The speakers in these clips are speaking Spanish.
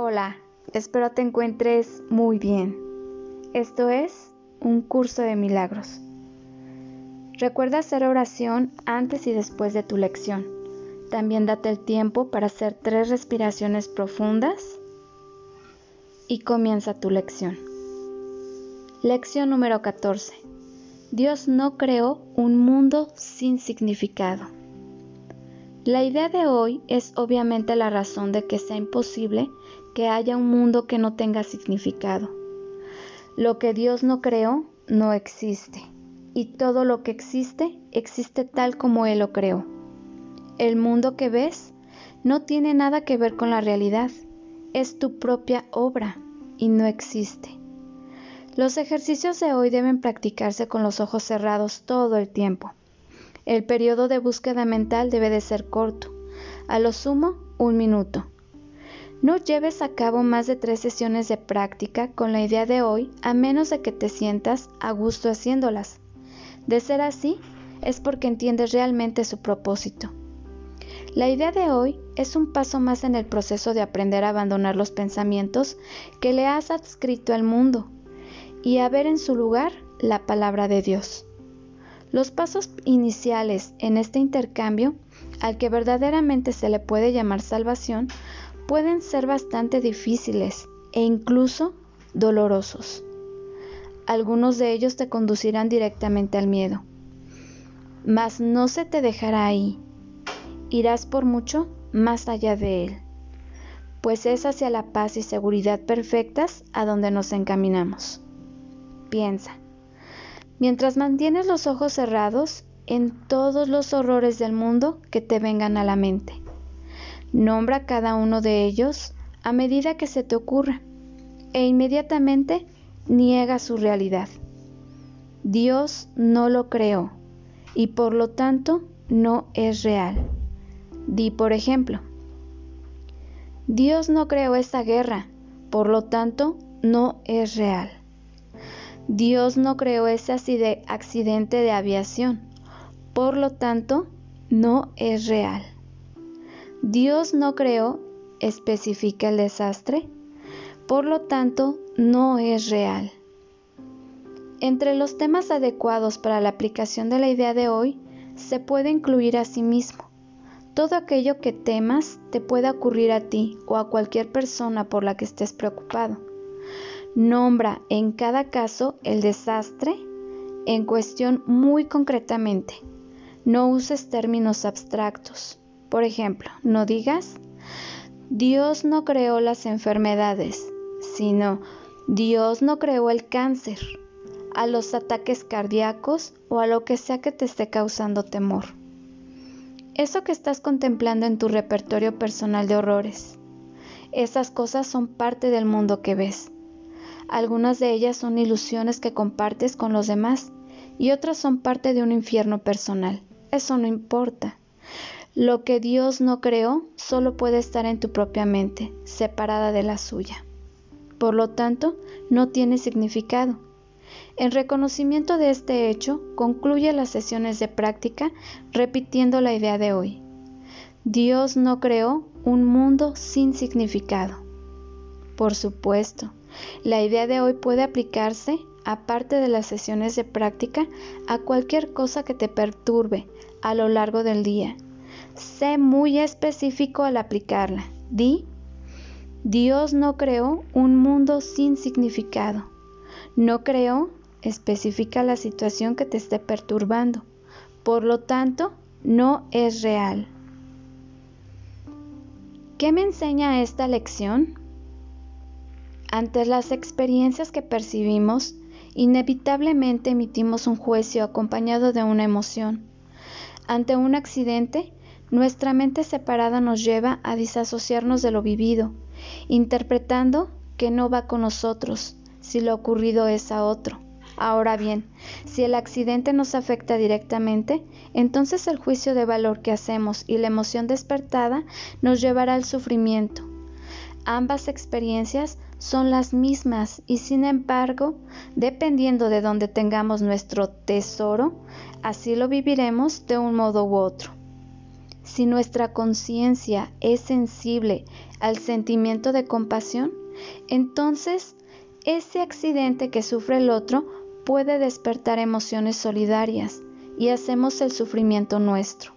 Hola, espero te encuentres muy bien. Esto es un curso de milagros. Recuerda hacer oración antes y después de tu lección. También date el tiempo para hacer tres respiraciones profundas y comienza tu lección. Lección número 14. Dios no creó un mundo sin significado. La idea de hoy es obviamente la razón de que sea imposible que haya un mundo que no tenga significado. Lo que Dios no creó no existe, y todo lo que existe existe tal como Él lo creó. El mundo que ves no tiene nada que ver con la realidad, es tu propia obra y no existe. Los ejercicios de hoy deben practicarse con los ojos cerrados todo el tiempo. El periodo de búsqueda mental debe de ser corto, a lo sumo un minuto. No lleves a cabo más de tres sesiones de práctica con la idea de hoy a menos de que te sientas a gusto haciéndolas. De ser así, es porque entiendes realmente su propósito. La idea de hoy es un paso más en el proceso de aprender a abandonar los pensamientos que le has adscrito al mundo y a ver en su lugar la palabra de Dios. Los pasos iniciales en este intercambio, al que verdaderamente se le puede llamar salvación, pueden ser bastante difíciles e incluso dolorosos. Algunos de ellos te conducirán directamente al miedo. Mas no se te dejará ahí. Irás por mucho más allá de él, pues es hacia la paz y seguridad perfectas a donde nos encaminamos. Piensa, mientras mantienes los ojos cerrados en todos los horrores del mundo que te vengan a la mente. Nombra cada uno de ellos a medida que se te ocurra e inmediatamente niega su realidad. Dios no lo creó y por lo tanto no es real. Di por ejemplo, Dios no creó esta guerra, por lo tanto no es real. Dios no creó ese accidente de aviación, por lo tanto no es real. Dios no creó, especifica el desastre, por lo tanto no es real. Entre los temas adecuados para la aplicación de la idea de hoy se puede incluir a sí mismo. Todo aquello que temas te pueda ocurrir a ti o a cualquier persona por la que estés preocupado. Nombra en cada caso el desastre en cuestión muy concretamente. No uses términos abstractos. Por ejemplo, no digas, Dios no creó las enfermedades, sino Dios no creó el cáncer, a los ataques cardíacos o a lo que sea que te esté causando temor. Eso que estás contemplando en tu repertorio personal de horrores. Esas cosas son parte del mundo que ves. Algunas de ellas son ilusiones que compartes con los demás y otras son parte de un infierno personal. Eso no importa. Lo que Dios no creó solo puede estar en tu propia mente, separada de la suya. Por lo tanto, no tiene significado. En reconocimiento de este hecho, concluye las sesiones de práctica repitiendo la idea de hoy. Dios no creó un mundo sin significado. Por supuesto, la idea de hoy puede aplicarse, aparte de las sesiones de práctica, a cualquier cosa que te perturbe a lo largo del día Sé muy específico al aplicarla. Di, Dios no creó un mundo sin significado. No creó, especifica la situación que te esté perturbando. Por lo tanto, no es real. ¿Qué me enseña esta lección? Ante las experiencias que percibimos, inevitablemente emitimos un juicio acompañado de una emoción. Ante un accidente, nuestra mente separada nos lleva a disasociarnos de lo vivido, interpretando que no va con nosotros si lo ocurrido es a otro. Ahora bien, si el accidente nos afecta directamente, entonces el juicio de valor que hacemos y la emoción despertada nos llevará al sufrimiento. Ambas experiencias son las mismas y sin embargo, dependiendo de donde tengamos nuestro tesoro, así lo viviremos de un modo u otro. Si nuestra conciencia es sensible al sentimiento de compasión, entonces ese accidente que sufre el otro puede despertar emociones solidarias y hacemos el sufrimiento nuestro.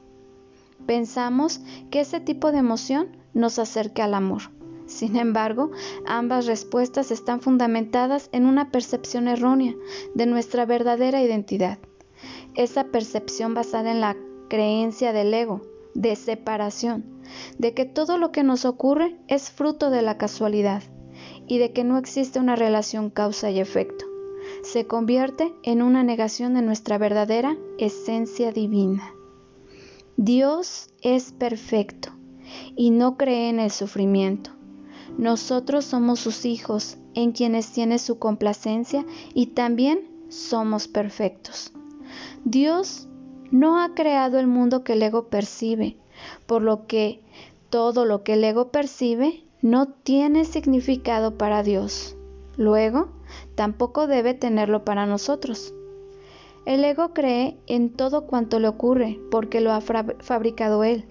Pensamos que ese tipo de emoción nos acerca al amor. Sin embargo, ambas respuestas están fundamentadas en una percepción errónea de nuestra verdadera identidad. Esa percepción basada en la creencia del ego, de separación, de que todo lo que nos ocurre es fruto de la casualidad y de que no existe una relación causa y efecto se convierte en una negación de nuestra verdadera esencia divina. Dios es perfecto y no cree en el sufrimiento. Nosotros somos sus hijos, en quienes tiene su complacencia y también somos perfectos. Dios no ha creado el mundo que el ego percibe, por lo que todo lo que el ego percibe no tiene significado para Dios. Luego, tampoco debe tenerlo para nosotros. El ego cree en todo cuanto le ocurre porque lo ha fabricado él,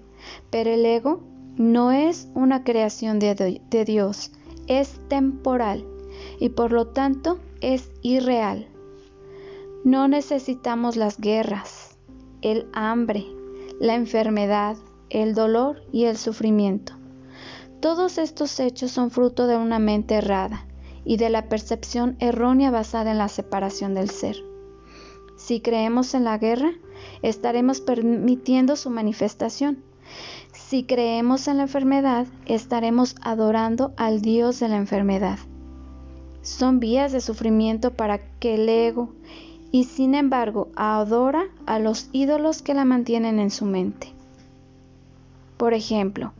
pero el ego no es una creación de, de Dios, es temporal y por lo tanto es irreal. No necesitamos las guerras, el hambre, la enfermedad, el dolor y el sufrimiento. Todos estos hechos son fruto de una mente errada y de la percepción errónea basada en la separación del ser. Si creemos en la guerra, estaremos permitiendo su manifestación. Si creemos en la enfermedad, estaremos adorando al Dios de la enfermedad. Son vías de sufrimiento para que el ego y sin embargo adora a los ídolos que la mantienen en su mente. Por ejemplo,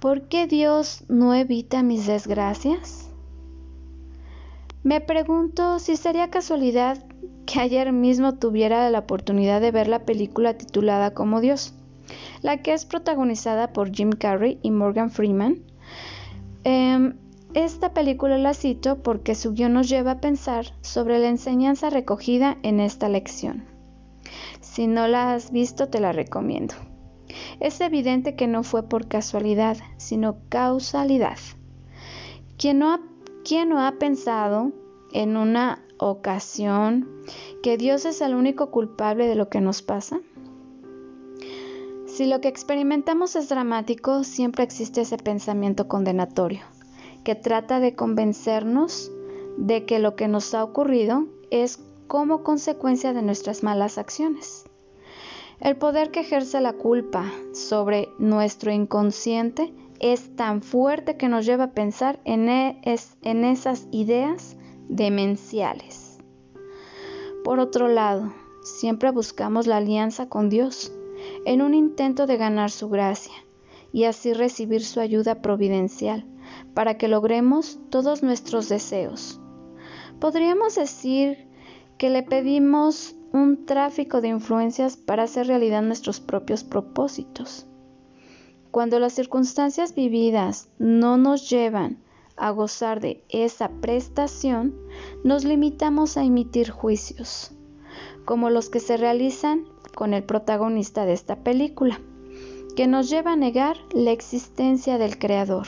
¿por qué Dios no evita mis desgracias? Me pregunto si sería casualidad que ayer mismo tuviera la oportunidad de ver la película titulada Como Dios, la que es protagonizada por Jim Carrey y Morgan Freeman. Em, esta película la cito porque su guion nos lleva a pensar sobre la enseñanza recogida en esta lección. Si no la has visto, te la recomiendo. Es evidente que no fue por casualidad, sino causalidad. ¿Quién no ha pensado en una ocasión que Dios es el único culpable de lo que nos pasa? Si lo que experimentamos es dramático, siempre existe ese pensamiento condenatorio, que trata de convencernos de que lo que nos ha ocurrido es como consecuencia de nuestras malas acciones. El poder que ejerce la culpa sobre nuestro inconsciente es tan fuerte que nos lleva a pensar en, e, en esas ideas demenciales. Por otro lado, siempre buscamos la alianza con Dios en un intento de ganar su gracia y así recibir su ayuda providencial para que logremos todos nuestros deseos. Podríamos decir que le pedimos un tráfico de influencias para hacer realidad nuestros propios propósitos. Cuando las circunstancias vividas no nos llevan a gozar de esa prestación, nos limitamos a emitir juicios, como los que se realizan con el protagonista de esta película, que nos lleva a negar la existencia del Creador.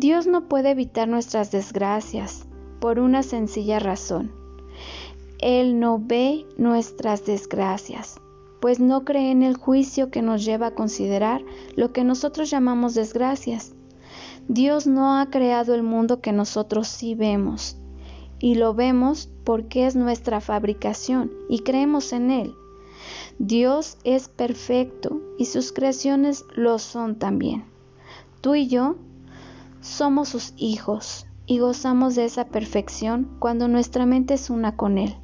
Dios no puede evitar nuestras desgracias por una sencilla razón. Él no ve nuestras desgracias, pues no cree en el juicio que nos lleva a considerar lo que nosotros llamamos desgracias. Dios no ha creado el mundo que nosotros sí vemos, y lo vemos porque es nuestra fabricación y creemos en Él. Dios es perfecto y sus creaciones lo son también. Tú y yo somos sus hijos y gozamos de esa perfección cuando nuestra mente es una con Él.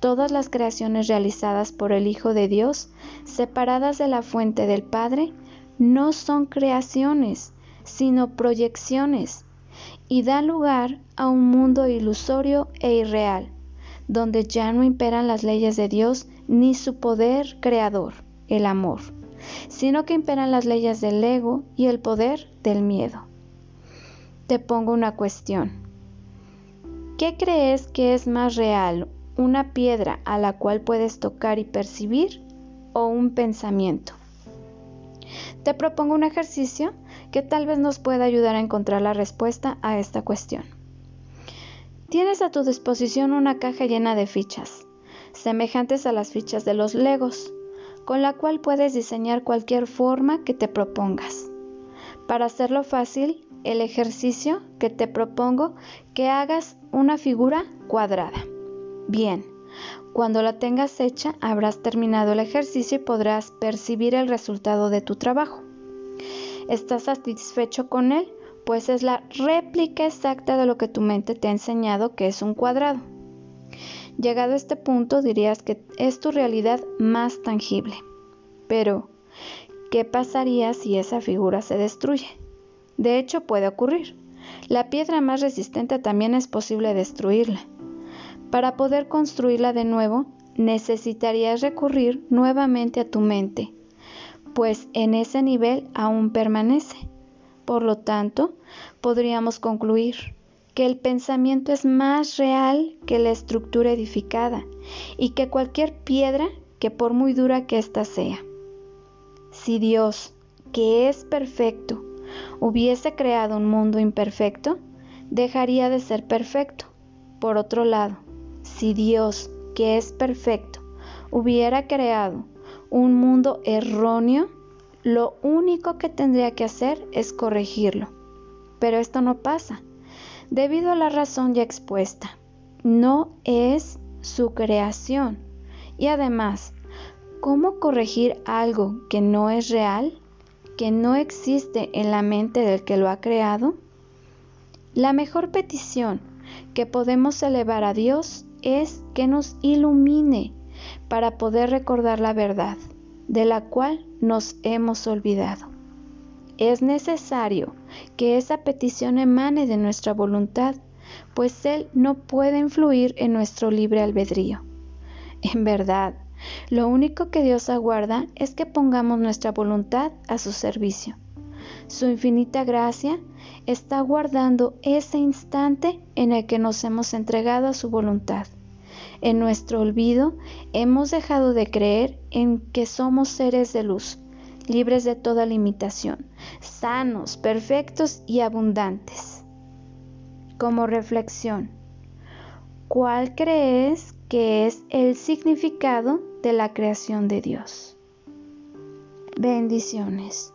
Todas las creaciones realizadas por el Hijo de Dios, separadas de la fuente del Padre, no son creaciones, sino proyecciones, y dan lugar a un mundo ilusorio e irreal, donde ya no imperan las leyes de Dios ni su poder creador, el amor, sino que imperan las leyes del ego y el poder del miedo. Te pongo una cuestión. ¿Qué crees que es más real, una piedra a la cual puedes tocar y percibir o un pensamiento. Te propongo un ejercicio que tal vez nos pueda ayudar a encontrar la respuesta a esta cuestión. Tienes a tu disposición una caja llena de fichas, semejantes a las fichas de los legos, con la cual puedes diseñar cualquier forma que te propongas. Para hacerlo fácil, el ejercicio que te propongo que hagas una figura cuadrada. Bien, cuando la tengas hecha habrás terminado el ejercicio y podrás percibir el resultado de tu trabajo. ¿Estás satisfecho con él? Pues es la réplica exacta de lo que tu mente te ha enseñado que es un cuadrado. Llegado a este punto dirías que es tu realidad más tangible. Pero, ¿qué pasaría si esa figura se destruye? De hecho, puede ocurrir. La piedra más resistente también es posible destruirla. Para poder construirla de nuevo, necesitarías recurrir nuevamente a tu mente, pues en ese nivel aún permanece. Por lo tanto, podríamos concluir que el pensamiento es más real que la estructura edificada y que cualquier piedra que por muy dura que ésta sea. Si Dios, que es perfecto, hubiese creado un mundo imperfecto, dejaría de ser perfecto. Por otro lado, si Dios, que es perfecto, hubiera creado un mundo erróneo, lo único que tendría que hacer es corregirlo. Pero esto no pasa, debido a la razón ya expuesta. No es su creación. Y además, ¿cómo corregir algo que no es real? Que no existe en la mente del que lo ha creado? La mejor petición que podemos elevar a Dios es que nos ilumine para poder recordar la verdad, de la cual nos hemos olvidado. Es necesario que esa petición emane de nuestra voluntad, pues Él no puede influir en nuestro libre albedrío. En verdad, lo único que Dios aguarda es que pongamos nuestra voluntad a su servicio. Su infinita gracia está guardando ese instante en el que nos hemos entregado a su voluntad. En nuestro olvido hemos dejado de creer en que somos seres de luz, libres de toda limitación, sanos, perfectos y abundantes. Como reflexión, ¿cuál crees que es el significado de la creación de Dios. Bendiciones.